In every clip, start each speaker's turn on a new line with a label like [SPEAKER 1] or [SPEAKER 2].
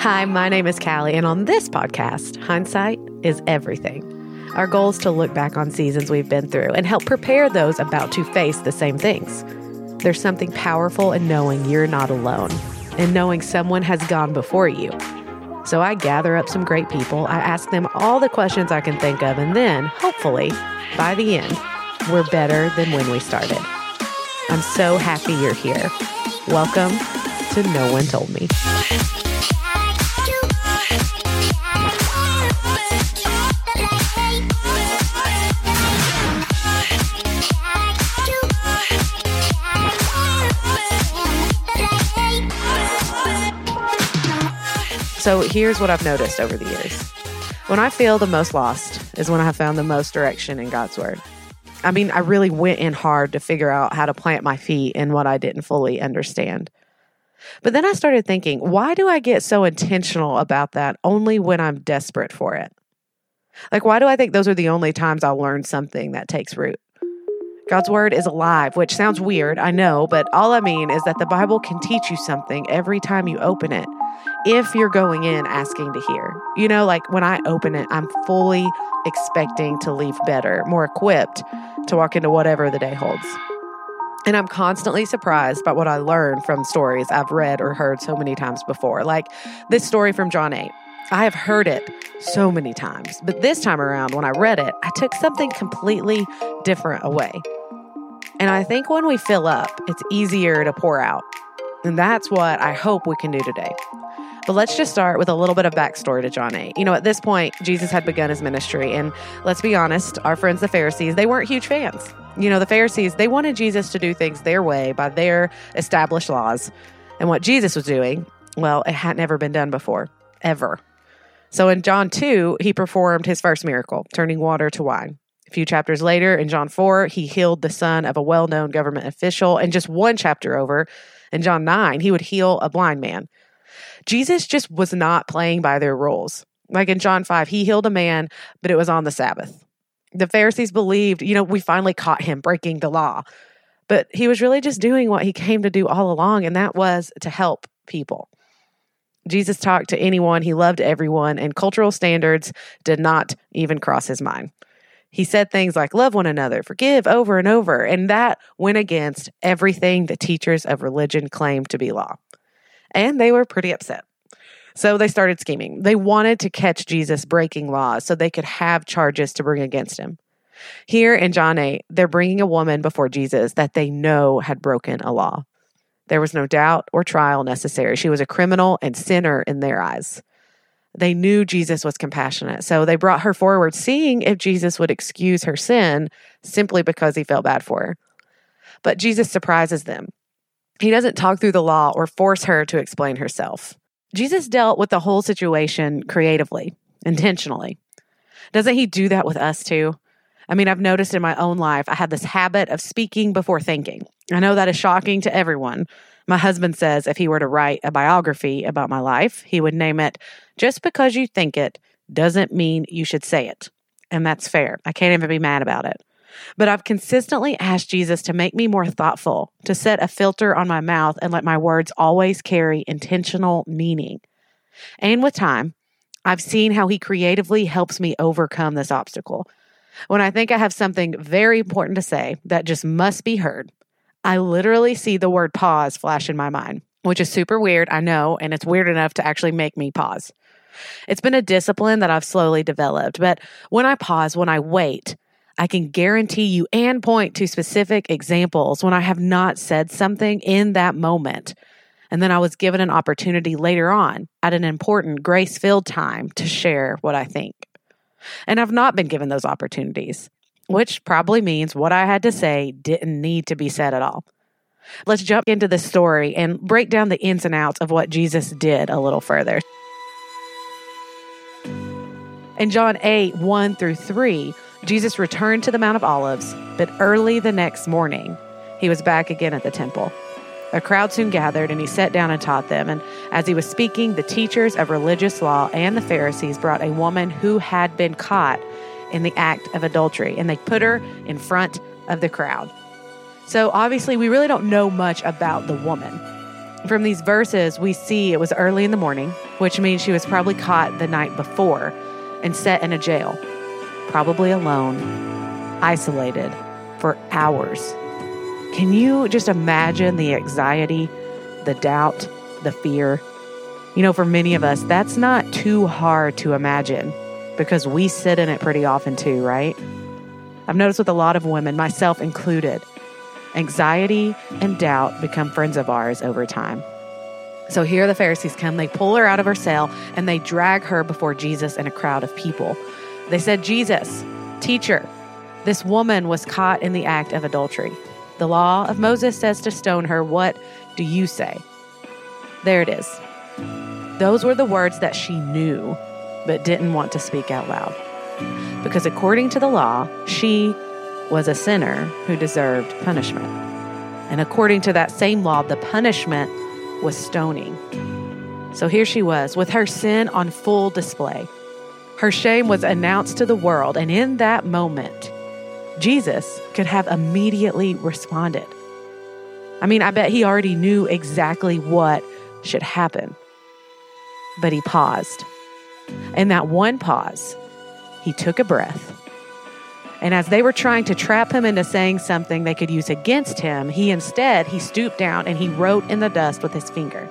[SPEAKER 1] Hi, my name is Callie, and on this podcast, hindsight is everything. Our goal is to look back on seasons we've been through and help prepare those about to face the same things. There's something powerful in knowing you're not alone and knowing someone has gone before you. So I gather up some great people, I ask them all the questions I can think of, and then, hopefully, by the end, we're better than when we started. I'm so happy you're here. Welcome to No One Told Me. So here's what I've noticed over the years. When I feel the most lost is when I have found the most direction in God's Word. I mean, I really went in hard to figure out how to plant my feet in what I didn't fully understand. But then I started thinking, why do I get so intentional about that only when I'm desperate for it? Like, why do I think those are the only times I'll learn something that takes root? God's word is alive, which sounds weird, I know, but all I mean is that the Bible can teach you something every time you open it if you're going in asking to hear. You know, like when I open it, I'm fully expecting to leave better, more equipped to walk into whatever the day holds. And I'm constantly surprised by what I learn from stories I've read or heard so many times before. Like this story from John 8. I have heard it so many times, but this time around, when I read it, I took something completely different away. And I think when we fill up, it's easier to pour out. And that's what I hope we can do today. But let's just start with a little bit of backstory to John 8. You know, at this point, Jesus had begun his ministry. And let's be honest, our friends, the Pharisees, they weren't huge fans. You know, the Pharisees, they wanted Jesus to do things their way by their established laws. And what Jesus was doing, well, it had never been done before, ever. So in John 2, he performed his first miracle, turning water to wine. A few chapters later, in John 4, he healed the son of a well known government official. And just one chapter over, in John 9, he would heal a blind man. Jesus just was not playing by their rules. Like in John 5, he healed a man, but it was on the Sabbath. The Pharisees believed, you know, we finally caught him breaking the law. But he was really just doing what he came to do all along, and that was to help people. Jesus talked to anyone, he loved everyone, and cultural standards did not even cross his mind. He said things like, love one another, forgive over and over, and that went against everything the teachers of religion claimed to be law and they were pretty upset. So they started scheming. They wanted to catch Jesus breaking laws so they could have charges to bring against him. Here in John 8, they're bringing a woman before Jesus that they know had broken a law. There was no doubt or trial necessary. She was a criminal and sinner in their eyes. They knew Jesus was compassionate, so they brought her forward, seeing if Jesus would excuse her sin simply because he felt bad for her. But Jesus surprises them. He doesn't talk through the law or force her to explain herself. Jesus dealt with the whole situation creatively, intentionally. Doesn't he do that with us too? I mean, I've noticed in my own life, I had this habit of speaking before thinking. I know that is shocking to everyone. My husband says if he were to write a biography about my life, he would name it, Just Because You Think It Doesn't Mean You Should Say It. And that's fair. I can't even be mad about it. But I've consistently asked Jesus to make me more thoughtful, to set a filter on my mouth and let my words always carry intentional meaning. And with time, I've seen how he creatively helps me overcome this obstacle. When I think I have something very important to say that just must be heard, I literally see the word pause flash in my mind, which is super weird, I know, and it's weird enough to actually make me pause. It's been a discipline that I've slowly developed, but when I pause, when I wait, I can guarantee you and point to specific examples when I have not said something in that moment. And then I was given an opportunity later on at an important grace filled time to share what I think. And I've not been given those opportunities, which probably means what I had to say didn't need to be said at all. Let's jump into the story and break down the ins and outs of what Jesus did a little further. In John 8, 1 through 3, Jesus returned to the Mount of Olives, but early the next morning, he was back again at the temple. A crowd soon gathered, and he sat down and taught them. And as he was speaking, the teachers of religious law and the Pharisees brought a woman who had been caught in the act of adultery, and they put her in front of the crowd. So obviously, we really don't know much about the woman. From these verses, we see it was early in the morning, which means she was probably caught the night before and set in a jail, probably alone, isolated for hours. Can you just imagine the anxiety, the doubt, the fear? You know, for many of us, that's not too hard to imagine because we sit in it pretty often too, right? I've noticed with a lot of women, myself included, anxiety and doubt become friends of ours over time. So here the Pharisees come, they pull her out of her cell, and they drag her before Jesus and a crowd of people. They said, Jesus, teacher, this woman was caught in the act of adultery. The law of Moses says to stone her. What do you say? There it is. Those were the words that she knew, but didn't want to speak out loud. Because according to the law, she was a sinner who deserved punishment. And according to that same law, the punishment was stoning. So here she was with her sin on full display. Her shame was announced to the world, and in that moment, Jesus could have immediately responded. I mean, I bet he already knew exactly what should happen. But he paused. In that one pause, he took a breath and as they were trying to trap him into saying something they could use against him, he instead he stooped down and he wrote in the dust with his finger.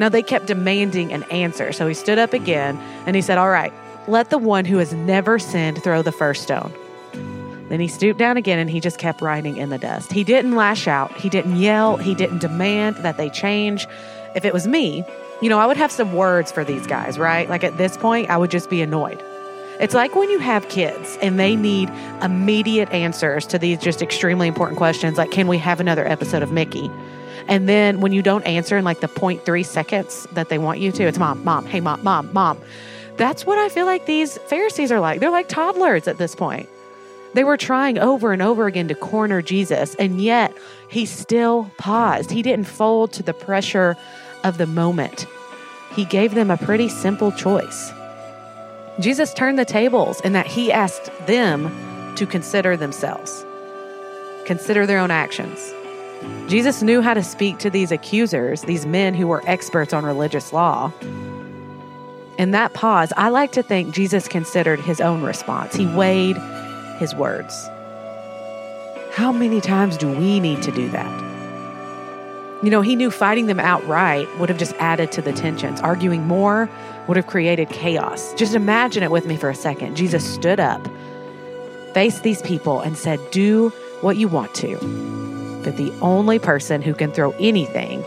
[SPEAKER 1] Now they kept demanding an answer, so he stood up again and he said, "All right, let the one who has never sinned throw the first stone." Then he stooped down again and he just kept writing in the dust. He didn't lash out, he didn't yell, he didn't demand that they change. If it was me, you know, I would have some words for these guys, right? Like at this point, I would just be annoyed. It's like when you have kids and they need immediate answers to these just extremely important questions, like, can we have another episode of Mickey? And then when you don't answer in like the 0.3 seconds that they want you to, it's mom, mom, hey, mom, mom, mom. That's what I feel like these Pharisees are like. They're like toddlers at this point. They were trying over and over again to corner Jesus, and yet he still paused. He didn't fold to the pressure of the moment. He gave them a pretty simple choice. Jesus turned the tables in that he asked them to consider themselves, consider their own actions. Jesus knew how to speak to these accusers, these men who were experts on religious law. In that pause, I like to think Jesus considered his own response. He weighed his words. How many times do we need to do that? You know, he knew fighting them outright would have just added to the tensions. Arguing more would have created chaos. Just imagine it with me for a second. Jesus stood up, faced these people, and said, Do what you want to. But the only person who can throw anything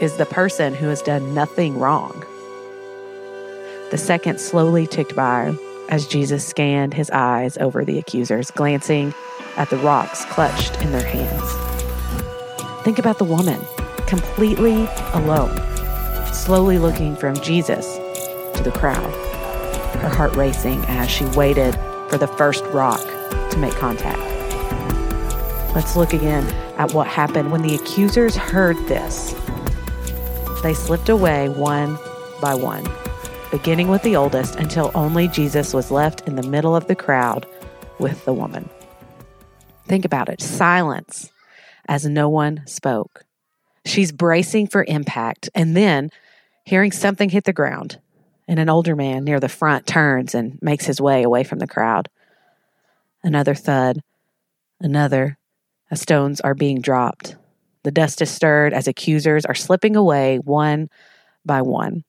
[SPEAKER 1] is the person who has done nothing wrong. The seconds slowly ticked by as Jesus scanned his eyes over the accusers, glancing at the rocks clutched in their hands. Think about the woman completely alone, slowly looking from Jesus to the crowd, her heart racing as she waited for the first rock to make contact. Let's look again at what happened when the accusers heard this. They slipped away one by one, beginning with the oldest until only Jesus was left in the middle of the crowd with the woman. Think about it silence as no one spoke. She's bracing for impact. And then, hearing something hit the ground, and an older man near the front turns and makes his way away from the crowd. Another thud, another, as stones are being dropped. The dust is stirred as accusers are slipping away one by one.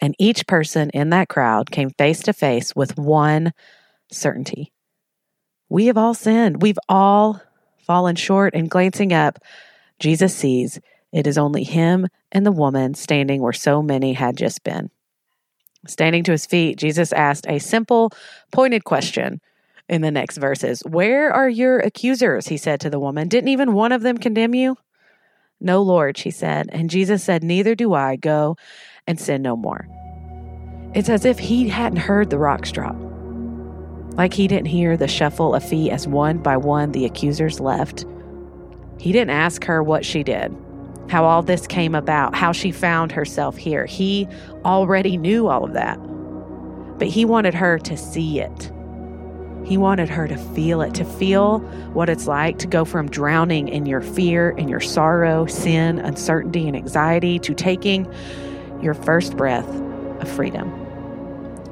[SPEAKER 1] And each person in that crowd came face to face with one certainty. We have all sinned. We've all fallen short, and glancing up, Jesus sees it is only him and the woman standing where so many had just been. Standing to his feet, Jesus asked a simple, pointed question in the next verses Where are your accusers? He said to the woman. Didn't even one of them condemn you? No, Lord, she said. And Jesus said, Neither do I. Go and sin no more. It's as if he hadn't heard the rocks drop. Like he didn't hear the shuffle of feet as one by one the accusers left he didn't ask her what she did, how all this came about, how she found herself here. He already knew all of that. But he wanted her to see it. He wanted her to feel it, to feel what it's like to go from drowning in your fear and your sorrow, sin, uncertainty, and anxiety to taking your first breath of freedom.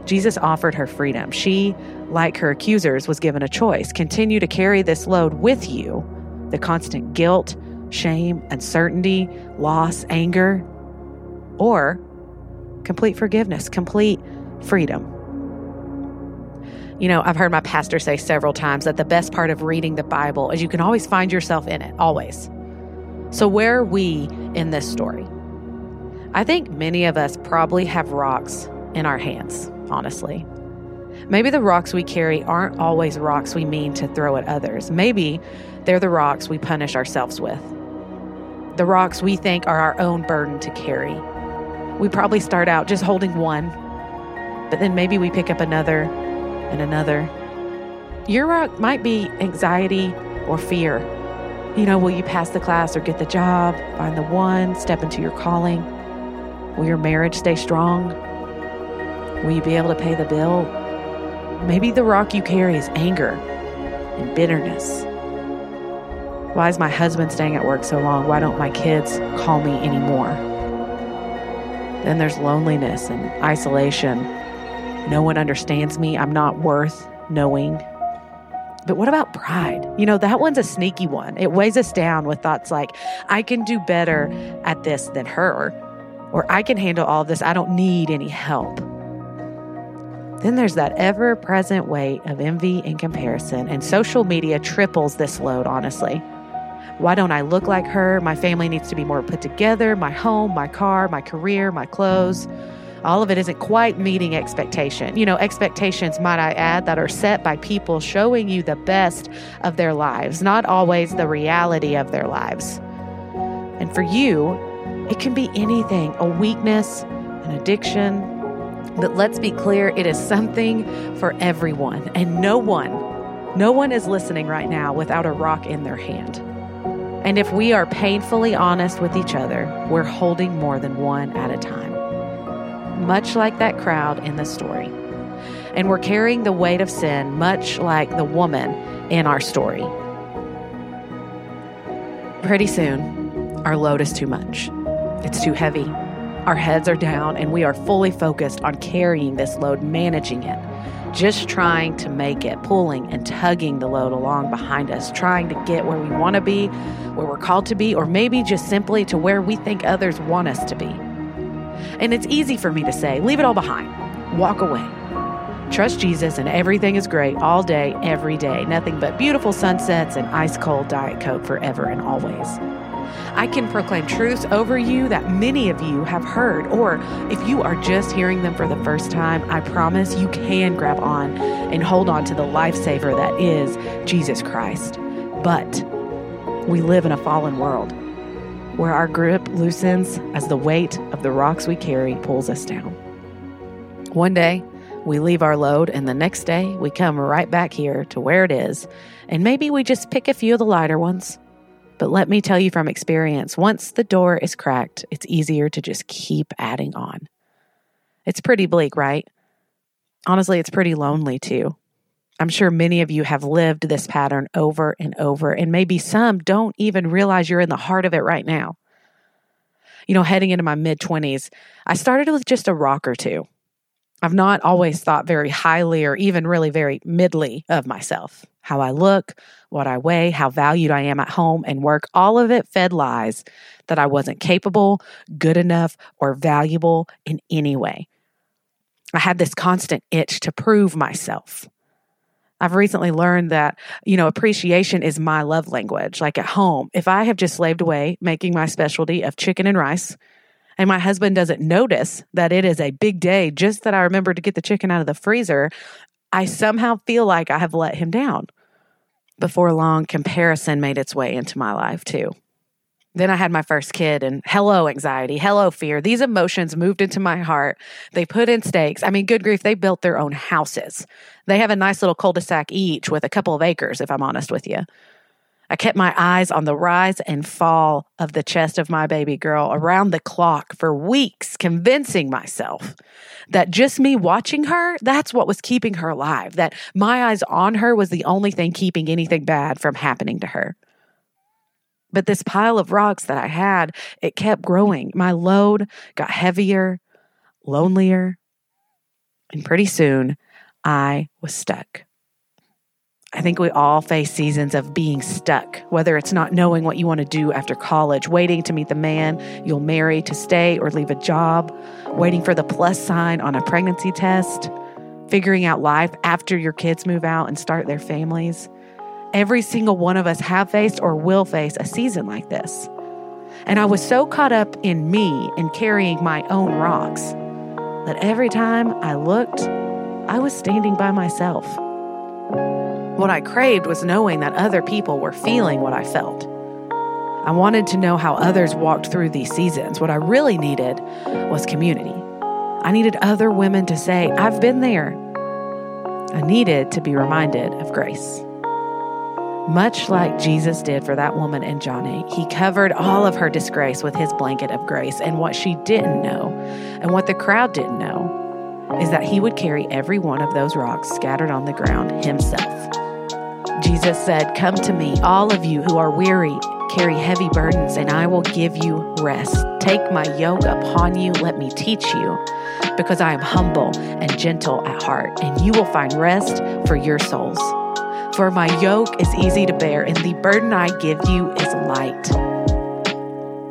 [SPEAKER 1] Jesus offered her freedom. She, like her accusers, was given a choice continue to carry this load with you the constant guilt, shame, uncertainty, loss, anger, or complete forgiveness, complete freedom. You know, I've heard my pastor say several times that the best part of reading the Bible is you can always find yourself in it, always. So, where are we in this story? I think many of us probably have rocks in our hands, honestly. Maybe the rocks we carry aren't always rocks we mean to throw at others. Maybe they're the rocks we punish ourselves with. The rocks we think are our own burden to carry. We probably start out just holding one, but then maybe we pick up another and another. Your rock might be anxiety or fear. You know, will you pass the class or get the job, find the one, step into your calling? Will your marriage stay strong? Will you be able to pay the bill? Maybe the rock you carry is anger and bitterness. Why is my husband staying at work so long? Why don't my kids call me anymore? Then there's loneliness and isolation no one understands me. I'm not worth knowing. But what about pride? You know, that one's a sneaky one. It weighs us down with thoughts like, I can do better at this than her, or I can handle all this. I don't need any help. Then there's that ever present weight of envy and comparison, and social media triples this load, honestly. Why don't I look like her? My family needs to be more put together. My home, my car, my career, my clothes all of it isn't quite meeting expectation. You know, expectations, might I add, that are set by people showing you the best of their lives, not always the reality of their lives. And for you, it can be anything a weakness, an addiction. But let's be clear, it is something for everyone. And no one, no one is listening right now without a rock in their hand. And if we are painfully honest with each other, we're holding more than one at a time much like that crowd in the story. And we're carrying the weight of sin, much like the woman in our story. Pretty soon, our load is too much. It's too heavy. Our heads are down, and we are fully focused on carrying this load, managing it, just trying to make it, pulling and tugging the load along behind us, trying to get where we want to be, where we're called to be, or maybe just simply to where we think others want us to be. And it's easy for me to say, leave it all behind, walk away. Trust Jesus and everything is great all day, every day. Nothing but beautiful sunsets and ice cold Diet Coke forever and always. I can proclaim truths over you that many of you have heard, or if you are just hearing them for the first time, I promise you can grab on and hold on to the lifesaver that is Jesus Christ. But we live in a fallen world where our grip loosens as the weight of the rocks we carry pulls us down. One day, we leave our load, and the next day, we come right back here to where it is, and maybe we just pick a few of the lighter ones. But let me tell you from experience once the door is cracked, it's easier to just keep adding on. It's pretty bleak, right? Honestly, it's pretty lonely too. I'm sure many of you have lived this pattern over and over, and maybe some don't even realize you're in the heart of it right now. You know, heading into my mid 20s, I started with just a rock or two. I've not always thought very highly or even really very midly of myself. How I look, what I weigh, how valued I am at home and work, all of it fed lies that I wasn't capable, good enough, or valuable in any way. I had this constant itch to prove myself. I've recently learned that, you know, appreciation is my love language. Like at home, if I have just slaved away making my specialty of chicken and rice, and my husband doesn't notice that it is a big day, just that I remember to get the chicken out of the freezer, I somehow feel like I have let him down. Before long, comparison made its way into my life too. Then I had my first kid, and hello, anxiety, hello, fear. These emotions moved into my heart. They put in stakes. I mean, good grief, they built their own houses. They have a nice little cul de sac each with a couple of acres, if I'm honest with you. I kept my eyes on the rise and fall of the chest of my baby girl around the clock for weeks, convincing myself that just me watching her, that's what was keeping her alive, that my eyes on her was the only thing keeping anything bad from happening to her. But this pile of rocks that I had, it kept growing. My load got heavier, lonelier, and pretty soon I was stuck. I think we all face seasons of being stuck, whether it's not knowing what you want to do after college, waiting to meet the man you'll marry to stay or leave a job, waiting for the plus sign on a pregnancy test, figuring out life after your kids move out and start their families. Every single one of us have faced or will face a season like this. And I was so caught up in me and carrying my own rocks that every time I looked, I was standing by myself. What I craved was knowing that other people were feeling what I felt. I wanted to know how others walked through these seasons. What I really needed was community. I needed other women to say, I've been there. I needed to be reminded of grace. Much like Jesus did for that woman in John 8, he covered all of her disgrace with his blanket of grace. And what she didn't know, and what the crowd didn't know, is that he would carry every one of those rocks scattered on the ground himself. Jesus said, Come to me, all of you who are weary, carry heavy burdens, and I will give you rest. Take my yoke upon you, let me teach you, because I am humble and gentle at heart, and you will find rest for your souls. For my yoke is easy to bear, and the burden I give you is light.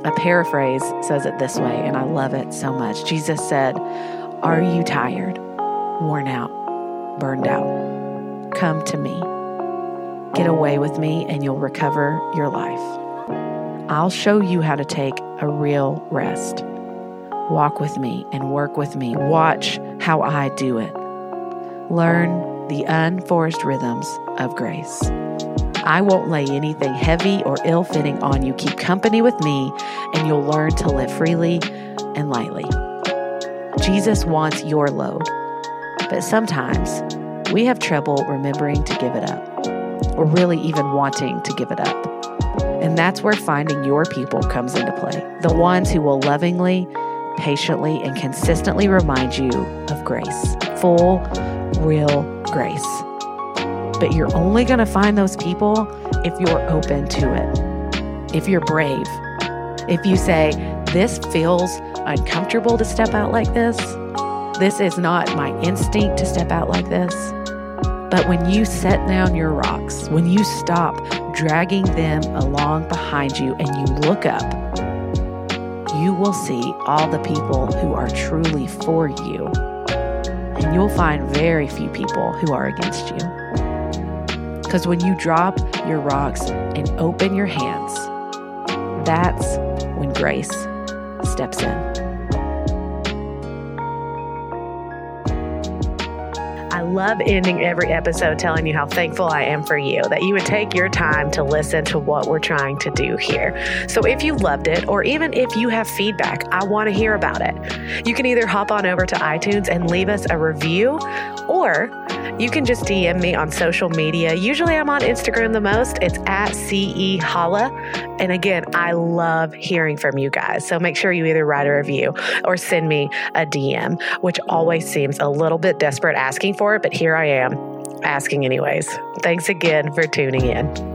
[SPEAKER 1] A paraphrase says it this way, and I love it so much. Jesus said, Are you tired, worn out, burned out? Come to me. Get away with me and you'll recover your life. I'll show you how to take a real rest. Walk with me and work with me. Watch how I do it. Learn the unforced rhythms of grace. I won't lay anything heavy or ill fitting on you. Keep company with me, and you'll learn to live freely and lightly. Jesus wants your load, but sometimes we have trouble remembering to give it up or really even wanting to give it up. And that's where finding your people comes into play the ones who will lovingly, patiently, and consistently remind you of grace full, real grace. But you're only going to find those people if you're open to it, if you're brave. If you say, This feels uncomfortable to step out like this, this is not my instinct to step out like this. But when you set down your rocks, when you stop dragging them along behind you and you look up, you will see all the people who are truly for you. And you'll find very few people who are against you. Because when you drop your rocks and open your hands, that's when grace steps in. Love ending every episode telling you how thankful I am for you, that you would take your time to listen to what we're trying to do here. So if you loved it, or even if you have feedback, I want to hear about it. You can either hop on over to iTunes and leave us a review, or you can just DM me on social media. Usually I'm on Instagram the most. It's at CE. And again, I love hearing from you guys. So make sure you either write a review or send me a DM, which always seems a little bit desperate asking for it, but here I am asking anyways. Thanks again for tuning in.